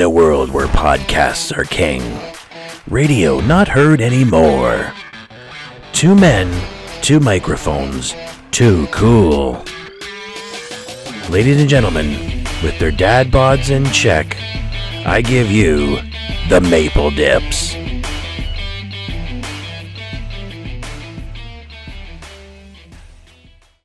In a world where podcasts are king, radio not heard anymore. Two men, two microphones, too cool. Ladies and gentlemen, with their dad bods in check, I give you the Maple Dips.